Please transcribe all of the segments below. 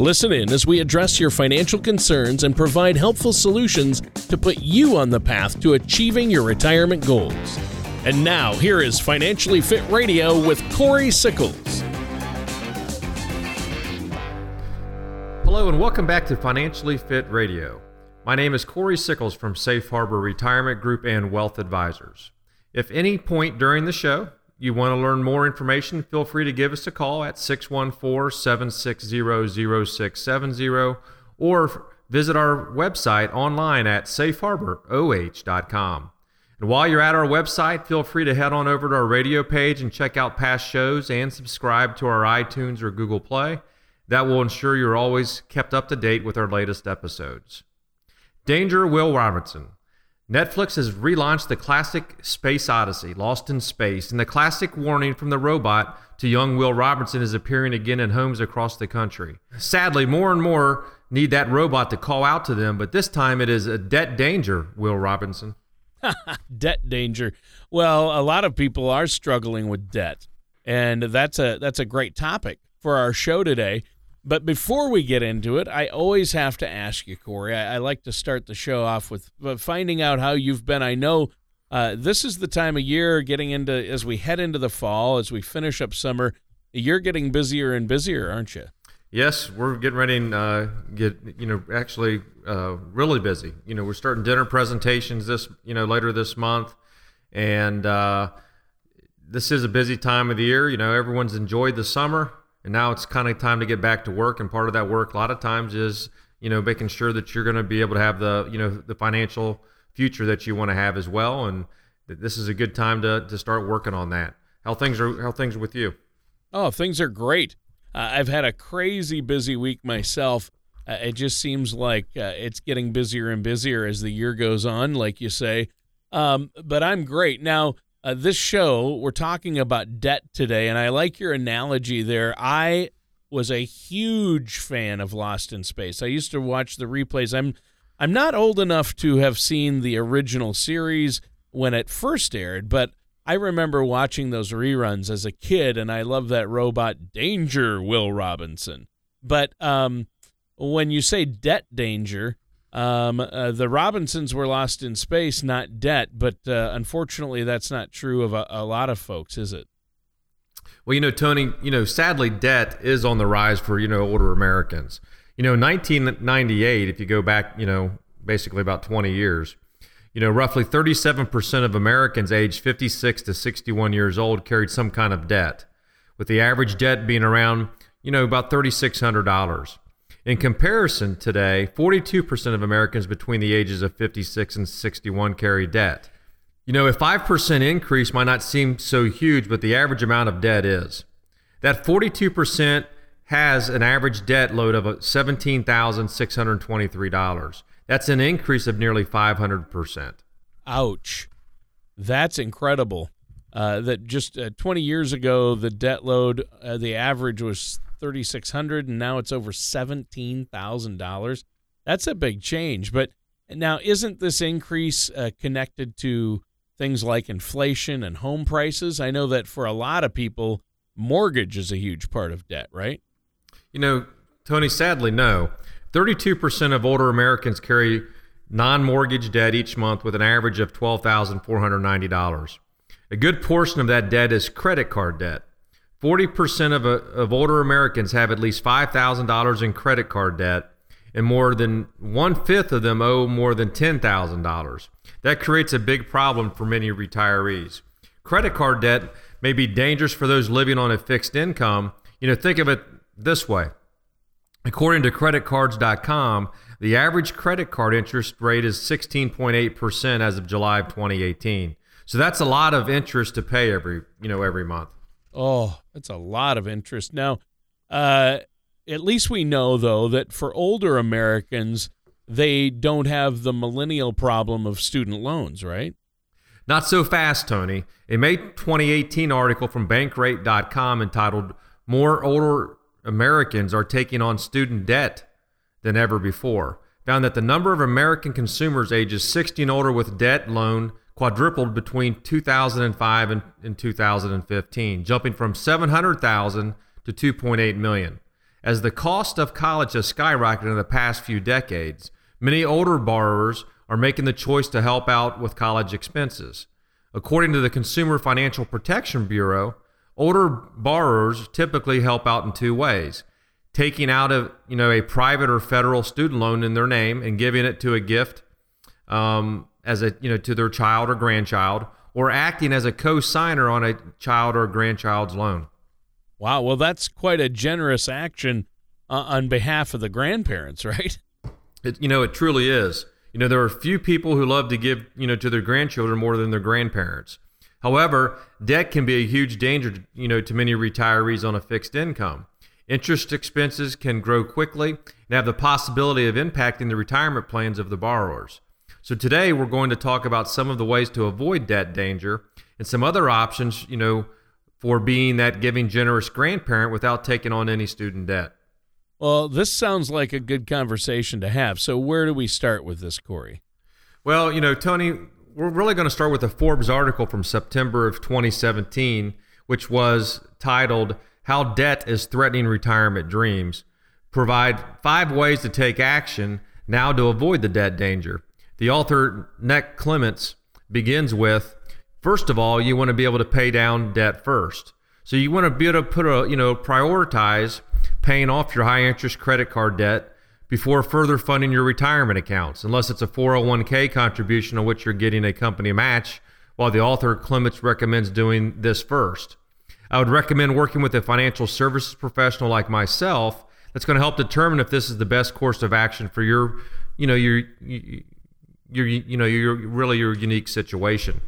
Listen in as we address your financial concerns and provide helpful solutions to put you on the path to achieving your retirement goals. And now, here is Financially Fit Radio with Corey Sickles. Hello, and welcome back to Financially Fit Radio. My name is Corey Sickles from Safe Harbor Retirement Group and Wealth Advisors. If any point during the show you want to learn more information, feel free to give us a call at 614 760 0670 or visit our website online at safeharboroh.com. And while you're at our website, feel free to head on over to our radio page and check out past shows and subscribe to our iTunes or Google Play. That will ensure you're always kept up to date with our latest episodes. Danger Will Robinson. Netflix has relaunched the classic Space Odyssey, Lost in Space, and the classic warning from the robot to young Will Robinson is appearing again in homes across the country. Sadly, more and more need that robot to call out to them, but this time it is a debt danger, Will Robinson. debt danger. Well, a lot of people are struggling with debt, and that's a that's a great topic for our show today. But before we get into it, I always have to ask you, Corey. I, I like to start the show off with finding out how you've been. I know uh, this is the time of year getting into as we head into the fall, as we finish up summer. You're getting busier and busier, aren't you? Yes, we're getting ready to uh, get you know actually uh, really busy. You know, we're starting dinner presentations this you know later this month, and uh, this is a busy time of the year. You know, everyone's enjoyed the summer and now it's kind of time to get back to work and part of that work a lot of times is you know making sure that you're going to be able to have the you know the financial future that you want to have as well and this is a good time to to start working on that. How things are how things are with you? Oh things are great. Uh, i've had a crazy busy week myself. Uh, it just seems like uh, it's getting busier and busier as the year goes on like you say. Um, but i'm great. Now uh, this show, we're talking about debt today, and I like your analogy there. I was a huge fan of Lost in Space. I used to watch the replays. I'm I'm not old enough to have seen the original series when it first aired, but I remember watching those reruns as a kid, and I love that robot Danger Will Robinson. But um, when you say debt danger, um, uh, the Robinsons were lost in space, not debt, but uh, unfortunately, that's not true of a, a, lot of folks, is it? Well, you know, Tony, you know, sadly, debt is on the rise for you know older Americans. You know, 1998, if you go back, you know, basically about 20 years, you know, roughly 37% of Americans aged 56 to 61 years old carried some kind of debt, with the average debt being around, you know, about $3,600. In comparison, today, 42% of Americans between the ages of 56 and 61 carry debt. You know, a 5% increase might not seem so huge, but the average amount of debt is. That 42% has an average debt load of $17,623. That's an increase of nearly 500%. Ouch. That's incredible. Uh, that just uh, 20 years ago, the debt load, uh, the average was 3600 and now it's over $17,000. That's a big change. But now, isn't this increase uh, connected to things like inflation and home prices? I know that for a lot of people, mortgage is a huge part of debt, right? You know, Tony, sadly, no. 32% of older Americans carry non mortgage debt each month with an average of $12,490. A good portion of that debt is credit card debt. 40% of, of older Americans have at least $5,000 in credit card debt, and more than one fifth of them owe more than $10,000. That creates a big problem for many retirees. Credit card debt may be dangerous for those living on a fixed income. You know, think of it this way. According to creditcards.com, the average credit card interest rate is 16.8% as of July of 2018. So that's a lot of interest to pay every, you know, every month. Oh, that's a lot of interest. Now, uh, at least we know, though, that for older Americans, they don't have the millennial problem of student loans, right? Not so fast, Tony. A May 2018 article from Bankrate.com entitled More Older Americans Are Taking on Student Debt Than Ever Before found that the number of American consumers ages 60 and older with debt loan quadrupled between 2005 and, and 2015, jumping from 700,000 to 2.8 million. As the cost of college has skyrocketed in the past few decades, many older borrowers are making the choice to help out with college expenses. According to the Consumer Financial Protection Bureau, older borrowers typically help out in two ways taking out a you know a private or federal student loan in their name and giving it to a gift um, as a you know to their child or grandchild or acting as a co-signer on a child or grandchild's loan. Wow well that's quite a generous action uh, on behalf of the grandparents right? It, you know it truly is. You know there are few people who love to give you know to their grandchildren more than their grandparents. However debt can be a huge danger you know to many retirees on a fixed income. Interest expenses can grow quickly and have the possibility of impacting the retirement plans of the borrowers. So today we're going to talk about some of the ways to avoid debt danger and some other options, you know, for being that giving generous grandparent without taking on any student debt. Well, this sounds like a good conversation to have. So where do we start with this, Corey? Well, you know, Tony, we're really going to start with a Forbes article from September of 2017, which was titled how Debt is Threatening Retirement Dreams, provide five ways to take action now to avoid the debt danger. The author, Nick Clements, begins with First of all, you want to be able to pay down debt first. So you want to be able to put a, you know, prioritize paying off your high interest credit card debt before further funding your retirement accounts, unless it's a 401k contribution on which you're getting a company match, while the author Clements recommends doing this first. I would recommend working with a financial services professional like myself that's going to help determine if this is the best course of action for your, you know, your, your, you know, your really your unique situation.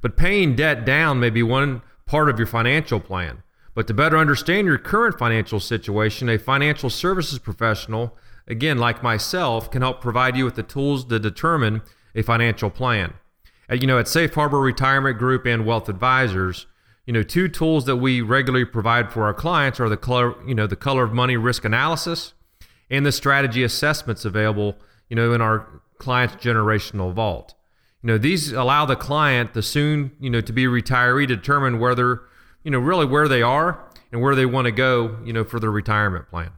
But paying debt down may be one part of your financial plan. But to better understand your current financial situation, a financial services professional, again, like myself, can help provide you with the tools to determine a financial plan. You know, at Safe Harbor Retirement Group and Wealth Advisors, you know, two tools that we regularly provide for our clients are the color, you know, the color of money risk analysis and the strategy assessments available, you know, in our client's generational vault. You know, these allow the client, the soon, you know, to be retiree, to determine whether, you know, really where they are and where they want to go, you know, for their retirement plan.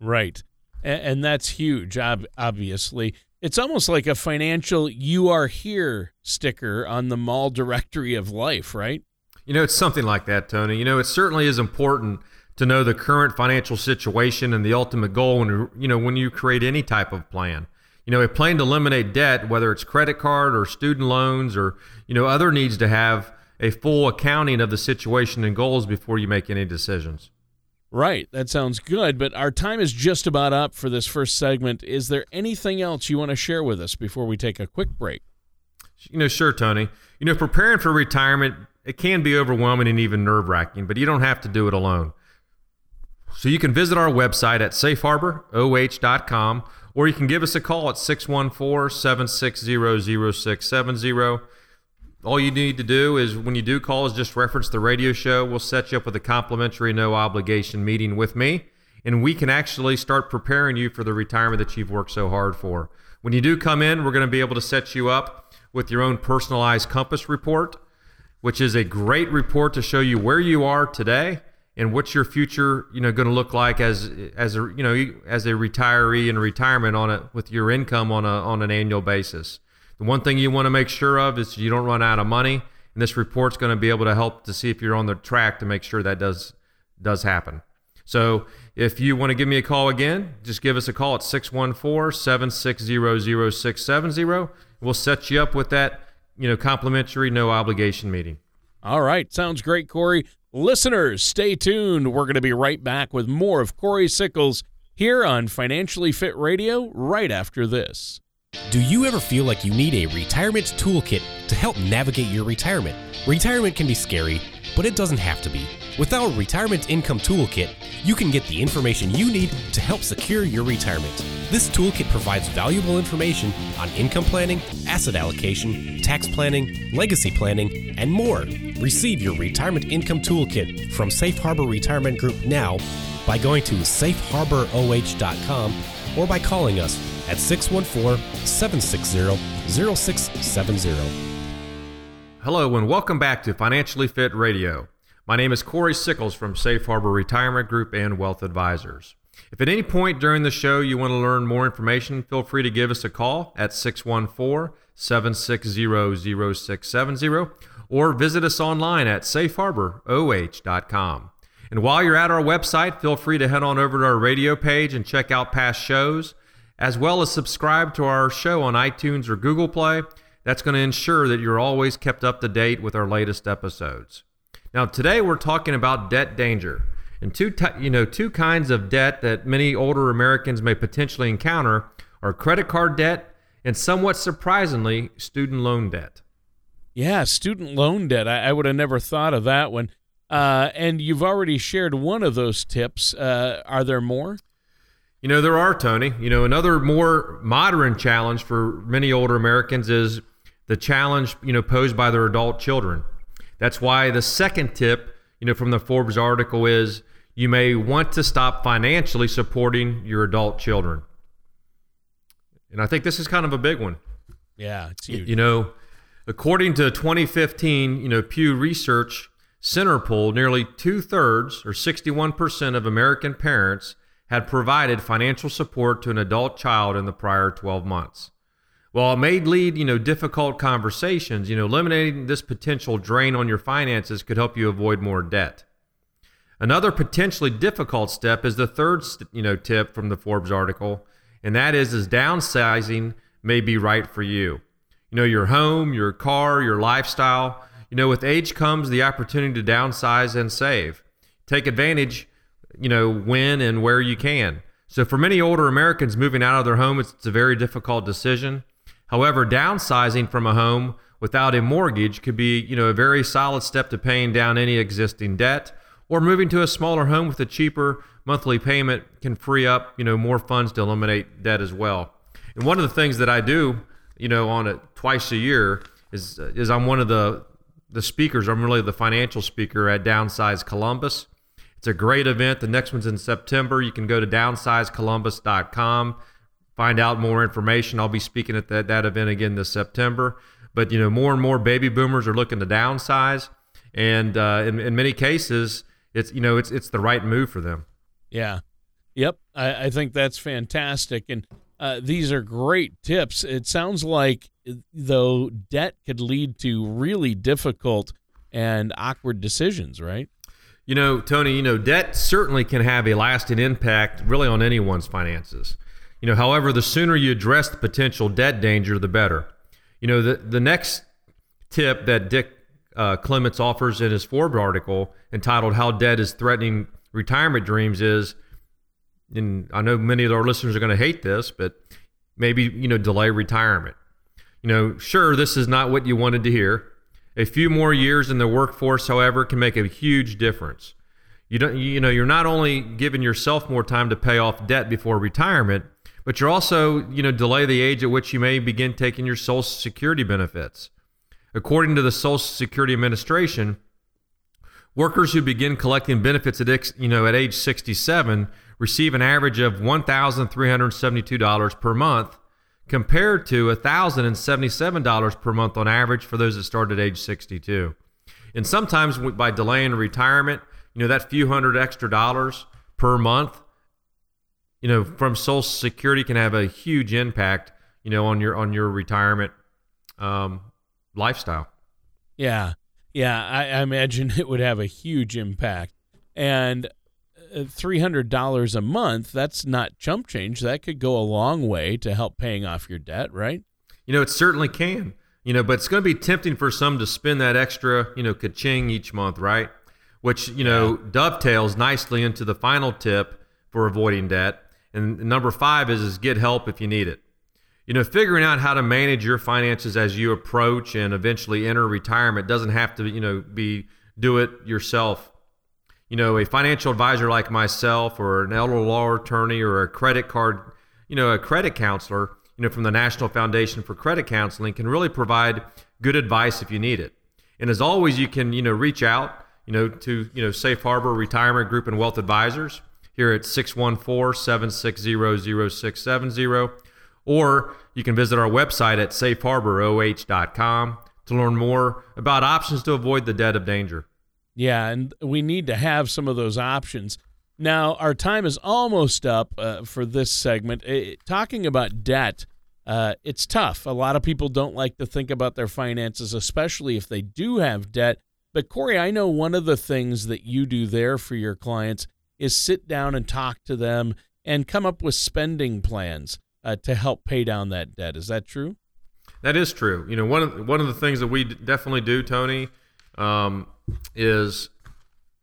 Right. And, that's huge, obviously. It's almost like a financial you are here sticker on the mall directory of life, right? You know, it's something like that, Tony. You know, it certainly is important to know the current financial situation and the ultimate goal when you know when you create any type of plan. You know, a plan to eliminate debt, whether it's credit card or student loans or you know other needs to have a full accounting of the situation and goals before you make any decisions. Right, that sounds good, but our time is just about up for this first segment. Is there anything else you want to share with us before we take a quick break? You know, sure, Tony. You know, preparing for retirement it can be overwhelming and even nerve wracking, but you don't have to do it alone. So you can visit our website at safeharboroh.com or you can give us a call at 614 760 0670. All you need to do is when you do call is just reference the radio show. We'll set you up with a complimentary no obligation meeting with me and we can actually start preparing you for the retirement that you've worked so hard for. When you do come in, we're going to be able to set you up with your own personalized compass report which is a great report to show you where you are today and what's your future, you know, going to look like as as a you know as a retiree in retirement on it with your income on a on an annual basis. The one thing you want to make sure of is you don't run out of money, and this report's going to be able to help to see if you're on the track to make sure that does does happen. So if you want to give me a call again, just give us a call at 614-760-0670. We'll set you up with that you know, complimentary, no obligation meeting. All right. Sounds great, Corey. Listeners, stay tuned. We're going to be right back with more of Corey Sickles here on Financially Fit Radio right after this. Do you ever feel like you need a retirement toolkit to help navigate your retirement? Retirement can be scary, but it doesn't have to be. With our Retirement Income Toolkit, you can get the information you need to help secure your retirement. This toolkit provides valuable information on income planning, asset allocation, tax planning, legacy planning, and more. Receive your Retirement Income Toolkit from Safe Harbor Retirement Group now by going to safeharboroh.com or by calling us at 614 760 0670. Hello, and welcome back to Financially Fit Radio. My name is Corey Sickles from Safe Harbor Retirement Group and Wealth Advisors. If at any point during the show you want to learn more information, feel free to give us a call at 614 760 0670 or visit us online at safeharboroh.com. And while you're at our website, feel free to head on over to our radio page and check out past shows, as well as subscribe to our show on iTunes or Google Play. That's going to ensure that you're always kept up to date with our latest episodes. Now, today we're talking about debt danger. And two, you know, two kinds of debt that many older Americans may potentially encounter are credit card debt and somewhat surprisingly, student loan debt. Yeah, student loan debt. I, I would have never thought of that one. Uh, and you've already shared one of those tips. Uh, are there more? You know, there are, Tony. You know, another more modern challenge for many older Americans is the challenge, you know, posed by their adult children. That's why the second tip, you know, from the Forbes article is you may want to stop financially supporting your adult children. And I think this is kind of a big one. Yeah, it's huge. You know, according to 2015, you know, Pew Research Center poll, nearly two thirds or 61% of American parents had provided financial support to an adult child in the prior 12 months. While it may lead, you know, difficult conversations, you know, eliminating this potential drain on your finances could help you avoid more debt. Another potentially difficult step is the third, you know, tip from the Forbes article, and that is is downsizing may be right for you. You know, your home, your car, your lifestyle you know, with age comes the opportunity to downsize and save. Take advantage, you know, when and where you can. So for many older Americans moving out of their home, it's, it's a very difficult decision. However, downsizing from a home without a mortgage could be, you know, a very solid step to paying down any existing debt or moving to a smaller home with a cheaper monthly payment can free up, you know, more funds to eliminate debt as well. And one of the things that I do, you know, on it twice a year is is I'm one of the the speakers. I'm really the financial speaker at Downsize Columbus. It's a great event. The next one's in September. You can go to downsizecolumbus.com, find out more information. I'll be speaking at that, that event again this September. But you know, more and more baby boomers are looking to downsize, and uh, in, in many cases, it's you know it's it's the right move for them. Yeah, yep. I, I think that's fantastic, and uh, these are great tips. It sounds like though debt could lead to really difficult and awkward decisions, right? You know, Tony, you know, debt certainly can have a lasting impact really on anyone's finances. You know, however, the sooner you address the potential debt danger, the better. You know, the, the next tip that Dick uh, Clements offers in his Forbes article entitled How Debt is Threatening Retirement Dreams is, and I know many of our listeners are going to hate this, but maybe, you know, delay retirement. You know, sure, this is not what you wanted to hear. A few more years in the workforce, however, can make a huge difference. You don't, you know, you're not only giving yourself more time to pay off debt before retirement, but you're also, you know, delay the age at which you may begin taking your Social Security benefits. According to the Social Security Administration, workers who begin collecting benefits at, you know, at age 67 receive an average of $1,372 per month compared to $1,077 per month on average for those that start at age 62. And sometimes by delaying retirement, you know, that few hundred extra dollars per month, you know, from Social Security can have a huge impact, you know, on your on your retirement um, lifestyle. Yeah, yeah, I, I imagine it would have a huge impact. And $300 a month, that's not chump change. That could go a long way to help paying off your debt, right? You know, it certainly can. You know, but it's going to be tempting for some to spend that extra, you know, ka-ching each month, right? Which, you know, dovetails nicely into the final tip for avoiding debt. And number five is, is get help if you need it. You know, figuring out how to manage your finances as you approach and eventually enter retirement doesn't have to, you know, be do it yourself. You know, a financial advisor like myself or an elder law attorney or a credit card, you know, a credit counselor, you know, from the National Foundation for Credit Counseling can really provide good advice if you need it. And as always, you can, you know, reach out, you know, to, you know, Safe Harbor Retirement Group and Wealth Advisors here at 614-760-0670 or you can visit our website at safeharboroh.com to learn more about options to avoid the debt of danger. Yeah, and we need to have some of those options. Now, our time is almost up uh, for this segment. Uh, talking about debt, uh, it's tough. A lot of people don't like to think about their finances, especially if they do have debt. But, Corey, I know one of the things that you do there for your clients is sit down and talk to them and come up with spending plans uh, to help pay down that debt. Is that true? That is true. You know, one of one of the things that we definitely do, Tony, um, is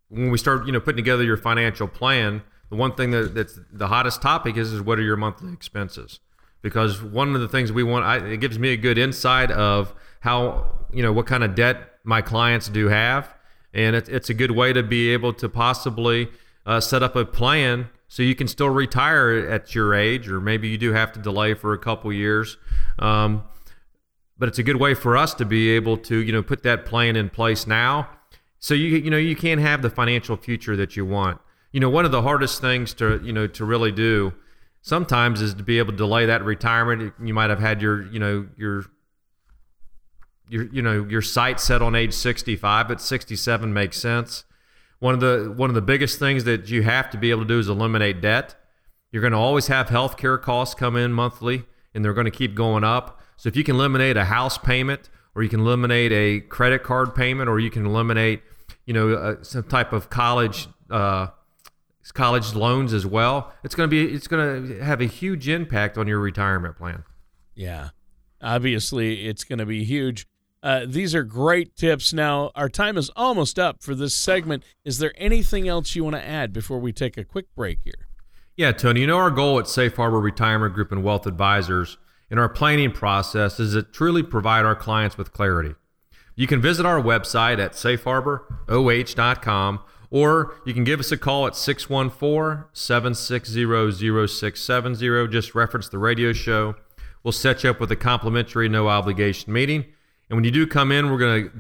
when we start, you know, putting together your financial plan. The one thing that, that's the hottest topic is is what are your monthly expenses? Because one of the things we want, I, it gives me a good insight of how you know what kind of debt my clients do have, and it, it's a good way to be able to possibly uh, set up a plan so you can still retire at your age, or maybe you do have to delay for a couple years. Um, but it's a good way for us to be able to, you know, put that plan in place now, so you you know you can have the financial future that you want. You know, one of the hardest things to you know to really do sometimes is to be able to delay that retirement. You might have had your you know your you know your sight set on age 65, but 67 makes sense one of the one of the biggest things that you have to be able to do is eliminate debt. You're going to always have health care costs come in monthly, and they're going to keep going up. So if you can eliminate a house payment, or you can eliminate a credit card payment, or you can eliminate, you know, uh, some type of college uh, college loans as well, it's going to be it's going to have a huge impact on your retirement plan. Yeah, obviously it's going to be huge. Uh, these are great tips. Now, our time is almost up for this segment. Is there anything else you want to add before we take a quick break here? Yeah, Tony, you know, our goal at Safe Harbor Retirement Group and Wealth Advisors in our planning process is to truly provide our clients with clarity. You can visit our website at safeharboroh.com or you can give us a call at 614 760 0670. Just reference the radio show. We'll set you up with a complimentary, no obligation meeting. And when you do come in, we're going to,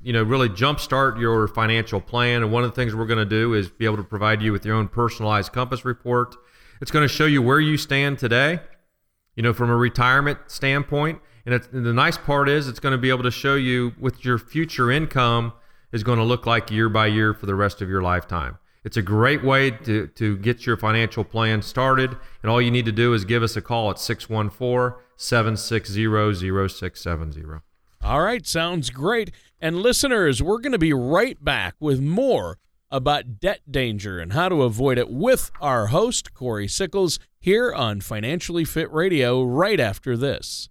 you know, really jumpstart your financial plan. And one of the things we're going to do is be able to provide you with your own personalized compass report. It's going to show you where you stand today, you know, from a retirement standpoint. And, and the nice part is it's going to be able to show you what your future income is going to look like year by year for the rest of your lifetime. It's a great way to, to get your financial plan started. And all you need to do is give us a call at 614 760 0670. All right, sounds great. And listeners, we're going to be right back with more about debt danger and how to avoid it with our host, Corey Sickles, here on Financially Fit Radio right after this.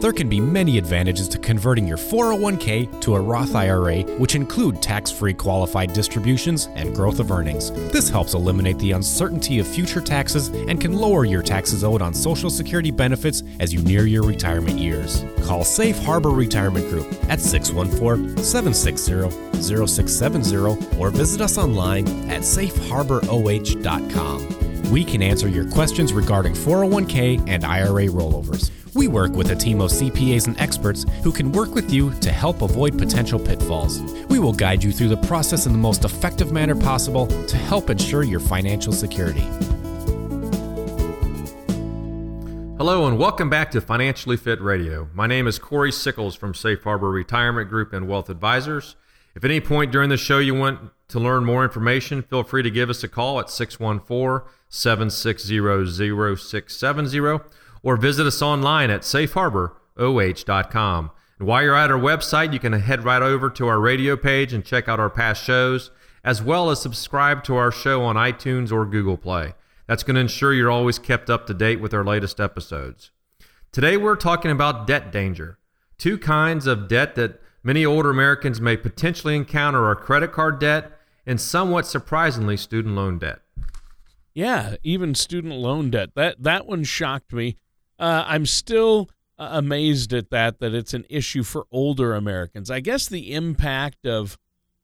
There can be many advantages to converting your 401k to a Roth IRA, which include tax free qualified distributions and growth of earnings. This helps eliminate the uncertainty of future taxes and can lower your taxes owed on Social Security benefits as you near your retirement years. Call Safe Harbor Retirement Group at 614 760 0670 or visit us online at safeharboroh.com. We can answer your questions regarding 401k and IRA rollovers. We work with a team of CPAs and experts who can work with you to help avoid potential pitfalls. We will guide you through the process in the most effective manner possible to help ensure your financial security. Hello and welcome back to Financially Fit Radio. My name is Corey Sickles from Safe Harbor Retirement Group and Wealth Advisors. If at any point during the show you want to learn more information, feel free to give us a call at 614 760 0670 or visit us online at safeharboroh.com. And while you're at our website, you can head right over to our radio page and check out our past shows, as well as subscribe to our show on iTunes or Google Play. That's going to ensure you're always kept up to date with our latest episodes. Today, we're talking about debt danger. Two kinds of debt that many older Americans may potentially encounter are credit card debt and somewhat surprisingly, student loan debt. Yeah, even student loan debt. That that one shocked me. uh, I'm still uh, amazed at that that it's an issue for older Americans. I guess the impact of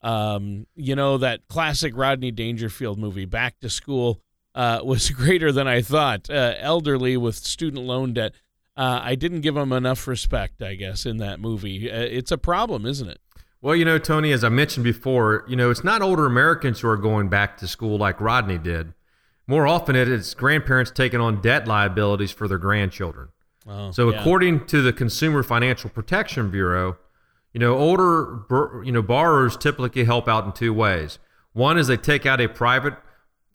um, you know that classic Rodney Dangerfield movie Back to School uh, was greater than I thought. Uh, elderly with student loan debt. Uh, I didn't give them enough respect, I guess, in that movie. Uh, it's a problem, isn't it? Well, you know, Tony, as I mentioned before, you know, it's not older Americans who are going back to school like Rodney did. More often, it is grandparents taking on debt liabilities for their grandchildren. Oh, so, yeah. according to the Consumer Financial Protection Bureau, you know, older you know borrowers typically help out in two ways. One is they take out a private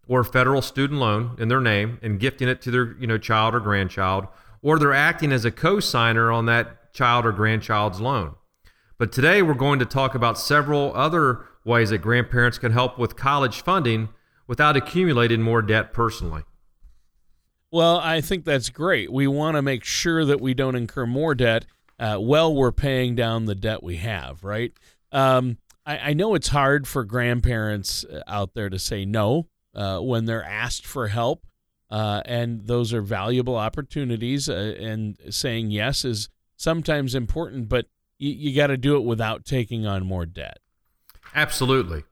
or federal student loan in their name and gifting it to their you know child or grandchild, or they're acting as a co-signer on that child or grandchild's loan. But today we're going to talk about several other ways that grandparents can help with college funding without accumulating more debt personally. Well, I think that's great. We want to make sure that we don't incur more debt uh, while we're paying down the debt we have, right? Um, I, I, know it's hard for grandparents uh, out there to say no uh, when they're asked for help, uh, and those are valuable opportunities, uh, and saying yes is sometimes important, but you, you got to do it without taking on more debt. Absolutely.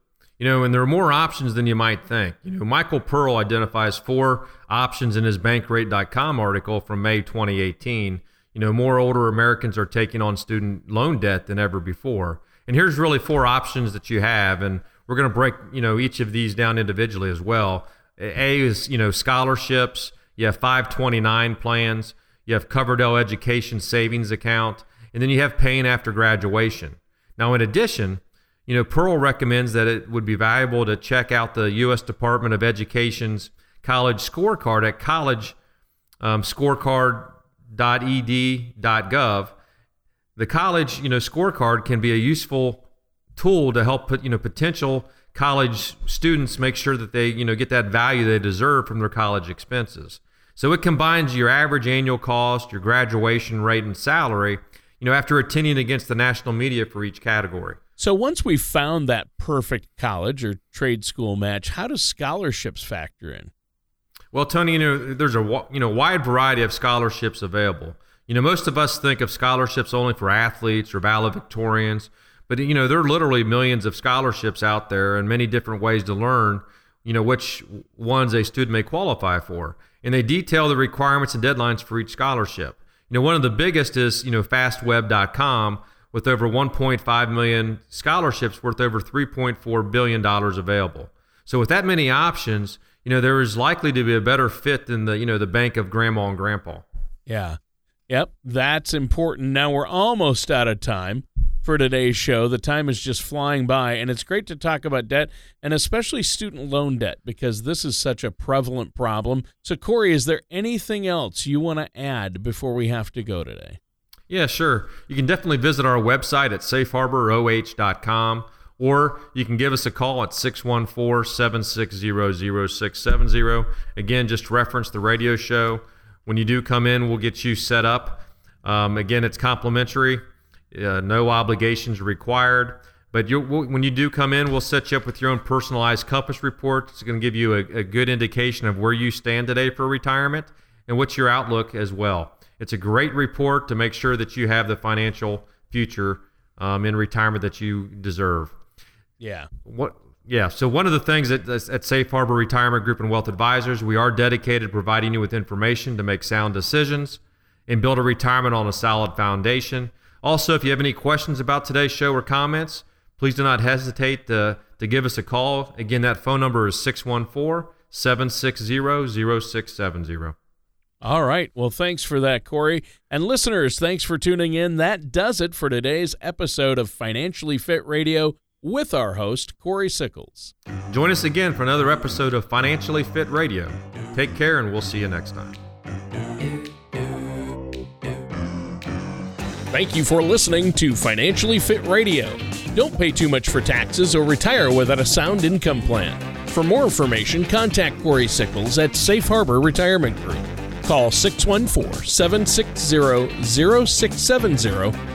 You know, and there are more options than you might think. You know, Michael Pearl identifies four options in his bankrate.com article from May 2018. You know, more older Americans are taking on student loan debt than ever before. And here's really four options that you have. And we're going to break, you know, each of these down individually as well. A is, you know, scholarships. You have 529 plans. You have Coverdell Education Savings Account and then you have paying after graduation. Now, in addition, you know, Pearl recommends that it would be valuable to check out the U.S. Department of Education's college scorecard at collegescorecard.ed.gov. Um, the college, you know, scorecard can be a useful tool to help put, you know, potential college students make sure that they, you know, get that value they deserve from their college expenses. So it combines your average annual cost, your graduation rate, and salary you know, after attending against the national media for each category. So once we've found that perfect college or trade school match, how do scholarships factor in? Well, Tony, you know, there's a you know wide variety of scholarships available. You know, most of us think of scholarships only for athletes or valedictorians, but you know, there are literally millions of scholarships out there and many different ways to learn, you know, which ones a student may qualify for. And they detail the requirements and deadlines for each scholarship. You know, one of the biggest is, you know, fastweb.com with over 1.5 million scholarships worth over 3.4 billion dollars available. So with that many options, you know, there is likely to be a better fit than the, you know, the bank of grandma and grandpa. Yeah. Yep, that's important. Now we're almost out of time for today's show. The time is just flying by, and it's great to talk about debt and especially student loan debt because this is such a prevalent problem. So, Corey, is there anything else you want to add before we have to go today? Yeah, sure. You can definitely visit our website at safeharboroh.com or you can give us a call at 614 760 0670. Again, just reference the radio show. When you do come in, we'll get you set up. Um, again, it's complimentary. Uh, no obligations required. But when you do come in, we'll set you up with your own personalized compass report. It's going to give you a, a good indication of where you stand today for retirement and what's your outlook as well. It's a great report to make sure that you have the financial future um, in retirement that you deserve. Yeah. What? Yeah. So one of the things that at Safe Harbor Retirement Group and Wealth Advisors, we are dedicated to providing you with information to make sound decisions and build a retirement on a solid foundation. Also, if you have any questions about today's show or comments, please do not hesitate to, to give us a call. Again, that phone number is 614 760 0670. All right. Well, thanks for that, Corey. And listeners, thanks for tuning in. That does it for today's episode of Financially Fit Radio with our host, Corey Sickles. Join us again for another episode of Financially Fit Radio. Take care, and we'll see you next time. Thank you for listening to Financially Fit Radio. Don't pay too much for taxes or retire without a sound income plan. For more information, contact Corey Sickles at Safe Harbor Retirement Group. Call 614 760 0670